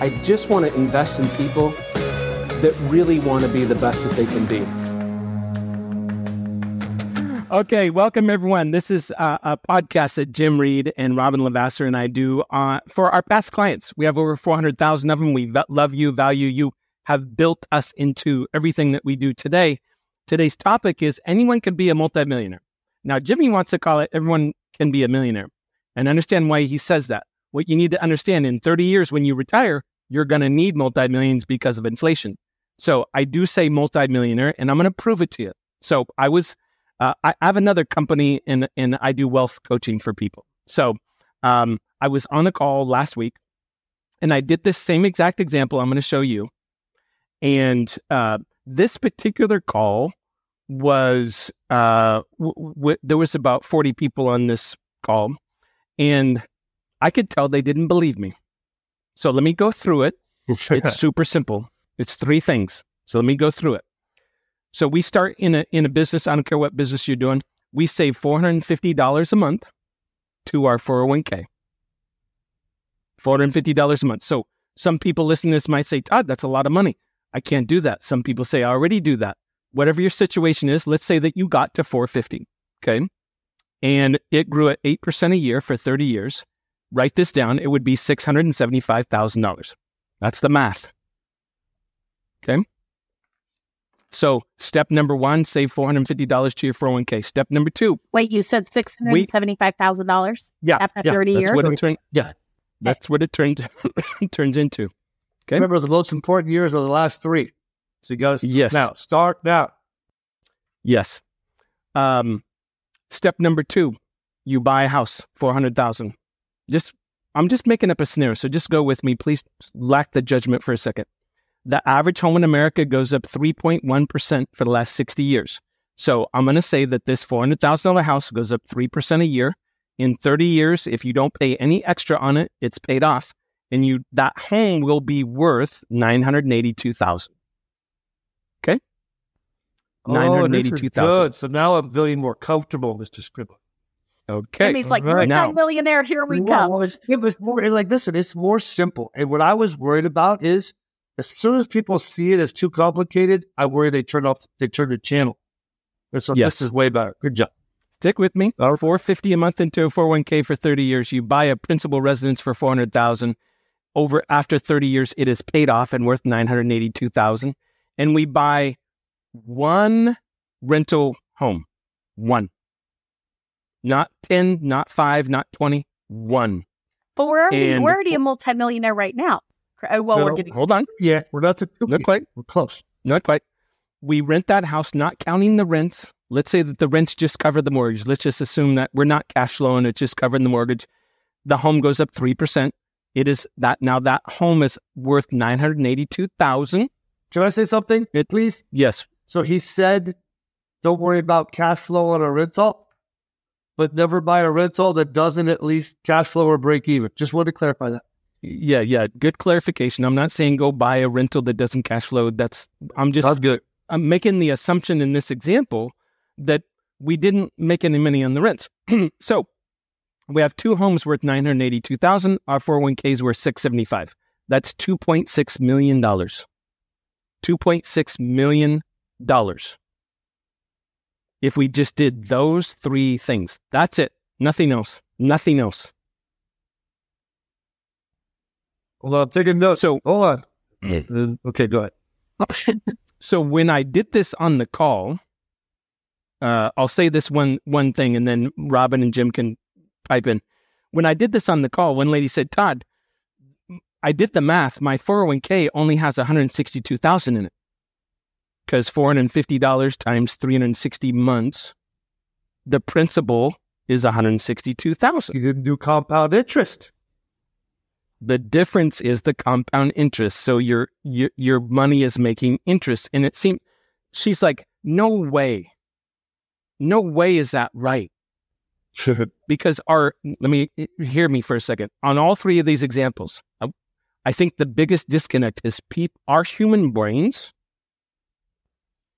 I just want to invest in people that really want to be the best that they can be. Okay, welcome everyone. This is a, a podcast that Jim Reed and Robyn LaVassaur and I do uh, for our past clients. We have over 400,000 of them. We love you, value you, have built us into everything that we do today. Today's topic is anyone can be a multimillionaire. Now, Jimmy wants to call it everyone can be a millionaire and understand why he says that. What you need to understand in 30 years when you retire, you're going to need multi-millions because of inflation. So I do say multi-millionaire, and I'm going to prove it to you. So I was uh, I, have another company and and I do wealth coaching for people. So um, I was on a call last week, and I did this same exact example. I'm going to show you. And uh, this particular call was uh, w- w- there was about 40 people on this call, and I could tell they didn't believe me. So let me go through it. it's super simple. It's three things. So let me go through it. So we start in a in a business. I don't care what business you're doing. We save four hundred and fifty dollars a month to our four hundred one k. Four hundred and fifty dollars a month. So some people listening to this might say, "Todd, that's a lot of money. I can't do that." Some people say, "I already do that." Whatever your situation is, let's say that you got to four fifty. Okay, and it grew at eight percent a year for thirty years. Write this down. It would be six hundred and seventy five thousand dollars. That's the math. Okay. So step number one, save four hundred and fifty dollars to your four hundred oh one k. Step number two. Wait, you said six hundred seventy five thousand dollars. Yeah, after yeah, thirty that's years. What it turn, yeah, that's what it turned turns into. Okay. Remember the most important years are the last three. So you got to yes. now start now. Yes. Um, step number two, you buy a house four hundred thousand. Just I'm just making up a scenario, so just go with me, please. Lack the judgment for a second the average home in America goes up 3.1% for the last 60 years. So I'm going to say that this $400,000 house goes up 3% a year. In 30 years, if you don't pay any extra on it, it's paid off. And you that home will be worth 982,000. Okay? Oh, 982,000. Good. So now I'm feeling more comfortable, Mr. Scribble. Okay. And he's like, right. now, millionaire, here we well, come. It was more like, listen, it's more simple. And what I was worried about is as soon as people see it as too complicated, I worry they turn off, they turn the channel. So yes. this is way better. Good job. Stick with me. Four fifty a month into a four hundred oh one k for thirty years. You buy a principal residence for four hundred thousand. Over after thirty years, it is paid off and worth nine hundred eighty two thousand. And we buy one rental home, one, not ten, not five, not twenty, one. But we're already and, we're already a multimillionaire right now. Uh, well, no, we're getting. Hold on. Yeah, we're not. To, not quite. We're close. Not quite. We rent that house, not counting the rents. Let's say that the rents just cover the mortgage. Let's just assume that we're not cash flowing; it's just covering the mortgage. The home goes up three percent. It is that now that home is worth nine hundred eighty-two thousand. Can I say something, it, please? Yes. So he said, "Don't worry about cash flow on a rental." But never buy a rental that doesn't at least cash flow or break even. Just want to clarify that. Yeah, yeah. Good clarification. I'm not saying go buy a rental that doesn't cash flow. That's I'm just That's good. I'm making the assumption in this example that we didn't make any money on the rent. so we have two homes worth 982,000. Our 401k is worth 675. That's 2.6 million dollars. 2.6 million dollars. If we just did those three things. That's it. Nothing else. Nothing else. Hold on, I'm taking notes. So hold on. Mm. Okay, go ahead. so when I did this on the call, uh, I'll say this one one thing, and then Robyn and Jim can pipe in. When I did this on the call, one lady said, "Todd, I did the math. My 401k only has 162,000 in it because $450 times 360 months, the principal is 162,000. You didn't do compound interest. The difference is the compound interest. So your your your money is making interest. And it seemed she's like, no way. No way is that right. because our let me hear me for a second. On all three of these examples, I, think the biggest disconnect is peop, our human brains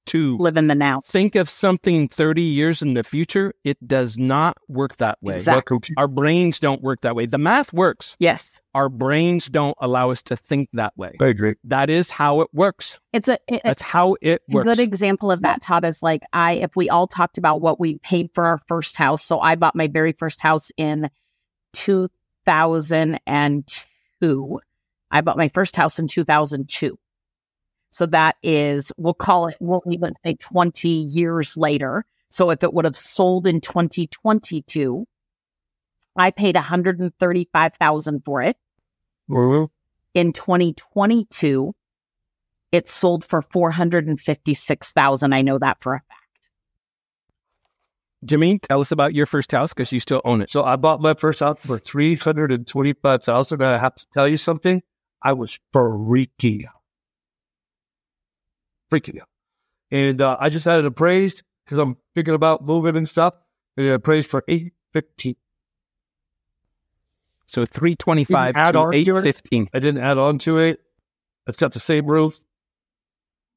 to live in the now. Think of something 30 years in the future. It does not work that way. Exactly. Our brains don't work that way. The math works. Yes. Our brains don't allow us to think that way. I agree. That is how it works. It's a it, that's how it works. A good example of that, Todd, is like I if we all talked about what we paid for our first house. So I bought my very first house in 2002. I bought my first house in 2002. So that is, we'll call it, we'll even say 20 years later. So if it would have sold in 2022, I paid 135,000 for it. Mm-hmm. In 2022, it sold for 456,000. I know that for a fact. Jimmy, tell us about your first house because you still own it. So I bought my first house for 325,000. I have to tell you something. I was freaking out freaking out. And uh, I just had it appraised because I'm thinking about moving and stuff. And it appraised for eight fifteen. So three twenty five to eight fifteen. I didn't add on to it. It's got the same roof.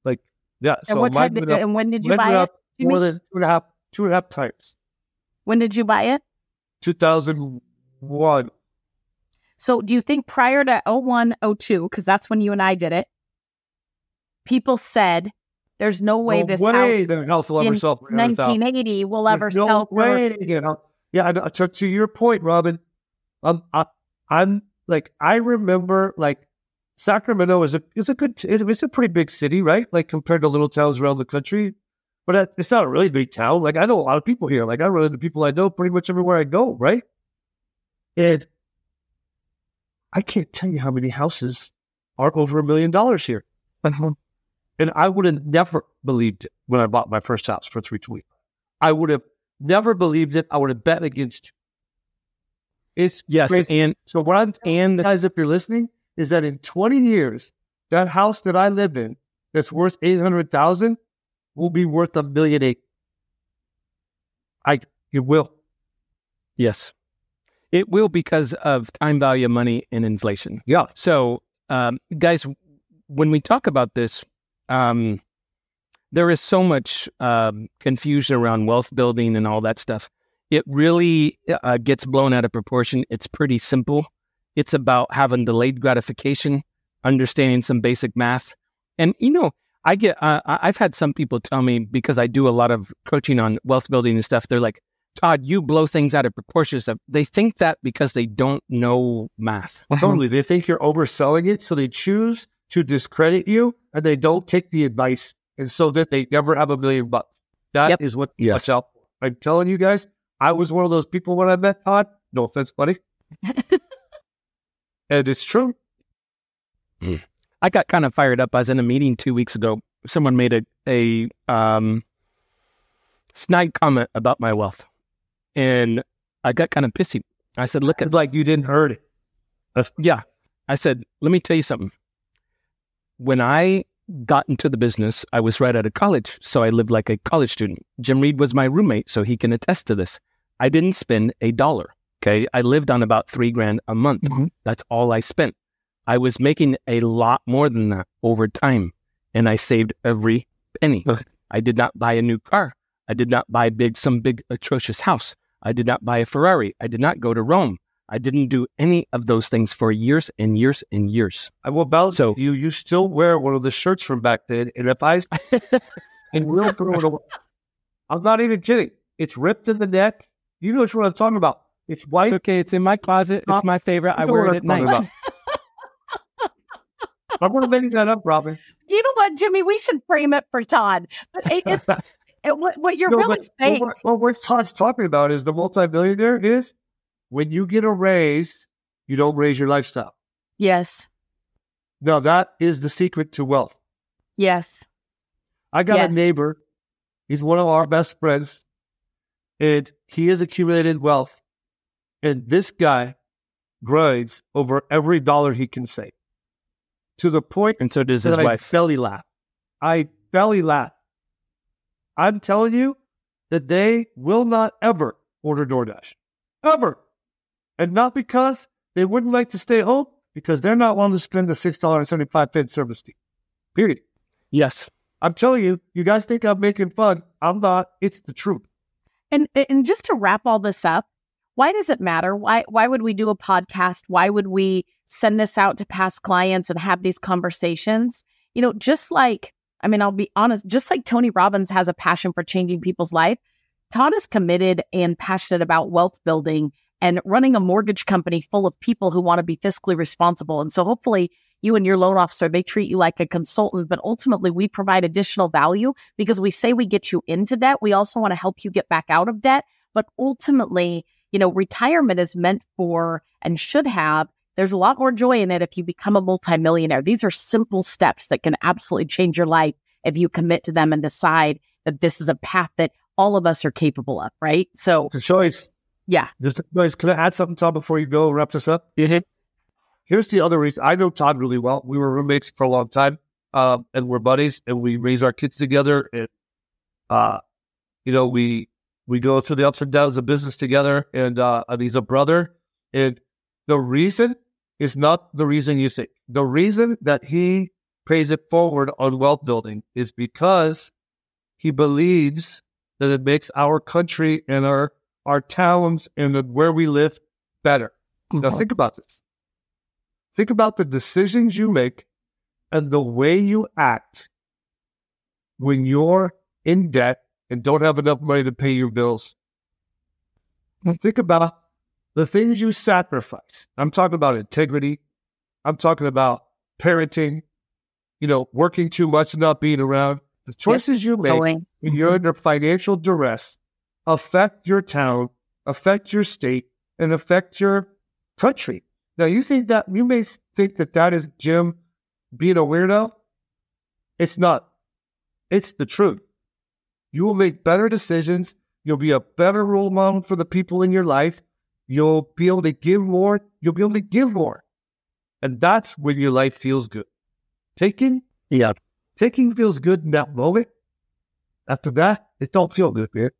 Like yeah. And so what time did, and when did you buy it? You more mean? than two and a half two and a half times. When did you buy it? Two thousand one. So do you think prior to 01, 02, because that's when you and I did it, people said there's no way no this way house, the house will ever sell for 1980 will ever there's sell. No way. You know? Yeah, I, to, to your point, Robyn, I'm, I, I'm like I remember like Sacramento is a is a good it's a pretty big city, right? Like compared to little towns around the country, but it's not a really big town. Like I know a lot of people here. Like I run into people I know pretty much everywhere I go, right? And I can't tell you how many houses are over a million dollars here. Uh-huh. And I would have never believed it when I bought my first house for 320. I would have never believed it. I would have bet against you. It's yes, crazy. and so what I'm and guys, if you're listening, is that in 20 years, that house that I live in that's worth 800,000 will be worth a million eight. I it will. Yes. It will because of time value of money and inflation. Yeah. So, um, guys, when we talk about this, um, there is so much um, confusion around wealth building and all that stuff. It really uh, gets blown out of proportion. It's pretty simple. It's about having delayed gratification, understanding some basic math, and you know, I get. Uh, I've had some people tell me because I do a lot of coaching on wealth building and stuff. They're like, Todd, you blow things out of proportion. Stuff. They think that because they don't know math. Totally, they think you're overselling it, so they choose to discredit you and they don't take the advice. And so that they never have a million bucks. That yep. is what yes. out. I'm telling you guys, I was one of those people when I met Todd. No offense, buddy. and it's true. Hmm. I got kind of fired up. I was in a meeting two weeks ago. Someone made a, a um, snide comment about my wealth. And I got kind of pissy. I said, look at like you didn't hurt it. That's- yeah. I said, let me tell you something when I got into the business, I was right out of college. So I lived like a college student. Jim Reed was my roommate, so he can attest to this. I didn't spend a dollar. Okay. I lived on about three grand a month. Mm-hmm. That's all I spent. I was making a lot more than that over time. And I saved every penny. I did not buy a new car. I did not buy big some big atrocious house. I did not buy a Ferrari. I did not go to Rome. I didn't do any of those things for years and years and years. Uh, I will balance so, you. You still wear one of the shirts from back then, and if I and we'll throw it away. I'm not even kidding. It's ripped in the neck. You know what I'm talking about. It's white. It's okay. It's in my closet. It's my favorite. I wear it at night. I'm going to make that up, Robyn. You know what, Jimmy? We should frame it for Todd. But it, it's, it, what, what you're no, really but, saying. Well, what, what Todd's talking about is the multimillionaire is when you get a raise, you don't raise your lifestyle. Yes. Now that is the secret to wealth. Yes. I got yes. a neighbor. He's one of our best friends, and he has accumulated wealth. And this guy grinds over every dollar he can save to the point. point and so does his wife. I belly laugh. I belly laugh. I'm telling you that they will not ever order DoorDash. Ever. And not because they wouldn't like to stay home, because they're not willing to spend the $6.75 service fee. Period. Yes. I'm telling you, you guys think I'm making fun. I'm not. It's the truth. And and just to wrap all this up, why does it matter? Why why would we do a podcast? Why would we send this out to past clients and have these conversations? You know, just like I mean, I'll be honest, just like Tony Robbins has a passion for changing people's life, Todd is committed and passionate about wealth building and running a mortgage company full of people who want to be fiscally responsible. And so hopefully you and your loan officer, they treat you like a consultant, but ultimately we provide additional value because we say we get you into debt. We also want to help you get back out of debt. But ultimately, you know, retirement is meant for and should have. There's a lot more joy in it if you become a multimillionaire. These are simple steps that can absolutely change your life if you commit to them and decide that this is a path that all of us are capable of, right? So it's a choice. Yeah. Just guys, can I add something, Todd, before you go wrap this up? Mm-hmm. Here's the other reason. I know Todd really well. We were roommates for a long time, um, and we're buddies, and we raise our kids together. And uh, you know, we we go through the ups and downs of business together. And uh, and he's a brother. And the reason is not the reason you think. The reason that he pays it forward on wealth building is because he believes that it makes our country and our our towns and where we live better. Now uh-huh. think about this. Think about the decisions you make and the way you act when you're in debt and don't have enough money to pay your bills. Think about the things you sacrifice. I'm talking about integrity. I'm talking about parenting, you know, working too much and not being around. The choices you make when you're mm-hmm. under financial duress affect your town, affect your state, and affect your country. Now, you think that you may think that that is Jim being a weirdo. It's not. It's the truth. You will make better decisions. You'll be a better role model for the people in your life. You'll be able to give more. You'll be able to give more. And that's when your life feels good. Taking, Yeah. taking feels good in that moment. After that, it don't feel good, man.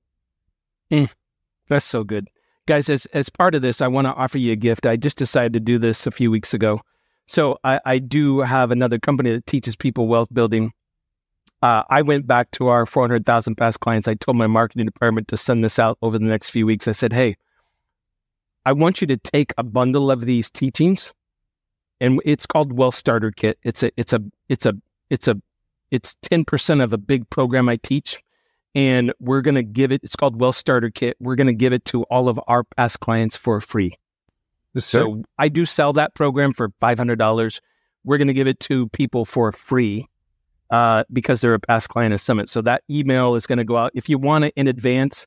That's so good. Guys, as, as part of this, I want to offer you a gift. I just decided to do this a few weeks ago. So I, I do have another company that teaches people wealth building. Uh, I went back to our 400,000 past clients. I told my marketing department to send this out over the next few weeks. I said, hey, I want you to take a bundle of these teachings and it's called Wealth Starter Kit. It's a, it's a, it's a, it's a, it's 10% of a big program I teach and we're going to give it it's called Wealth Starter Kit. We're going to give it to all of our past clients for free. So i do sell that program for $500 we're going to give it to people for free uh, because they're a past client of summit. So that email is going to go out. If you want it in advance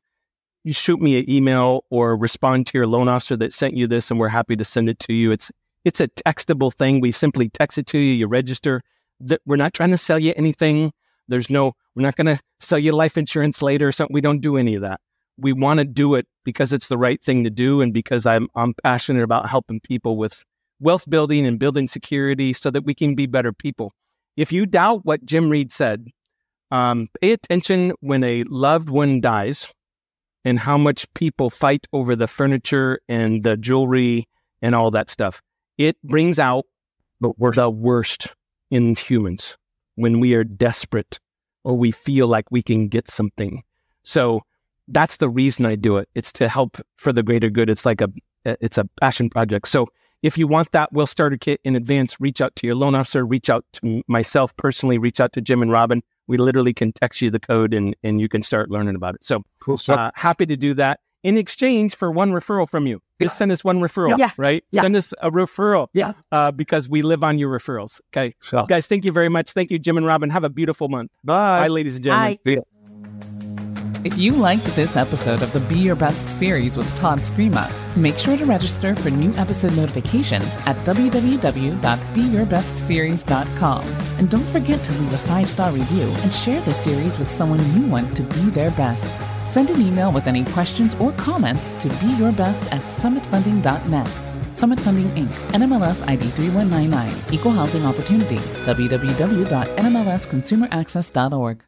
you shoot me an email or respond to your loan officer that sent you this and we're happy to send it to you. It's it's a textable thing. We simply text it to you. You register. That we're not trying to sell you anything. There's no, we're not going to sell you life insurance later or something. We don't do any of that. We want to do it because it's the right thing to do and because I'm I'm passionate about helping people with wealth building and building security so that we can be better people. If you doubt what Jim Reed said, um, pay attention when a loved one dies and how much people fight over the furniture and the jewelry and all that stuff. It brings out the worst. the worst in humans when we are desperate or we feel like we can get something. So that's the reason I do it. It's to help for the greater good. It's like a it's a passion project. So if you want that Wealth Starter Kit in advance, reach out to your loan officer, reach out to myself personally, reach out to Jim and Robyn. We literally can text you the code and and you can start learning about it. So Cool stuff. uh, happy to do that in exchange for one referral from you. Just send us one referral, Yeah. right? Yeah. Send us a referral yeah. uh, because we live on your referrals. Okay. So, Guys, thank you very much. Thank you, Jim and Robyn. Have a beautiful month. bye. Bye, ladies and gentlemen. I If you liked this episode of the Be Your Best series with Todd Scrima, make sure to register for new episode notifications at www.beyourbestseries.com. And don't forget to leave a five star review and share the series with someone you want to be their best. Send an email with any questions or comments to beyourbest at summitfunding.net. Summit Funding Inc., NMLS ID 3199, Equal Housing Opportunity, www.nmlsconsumeraccess.org.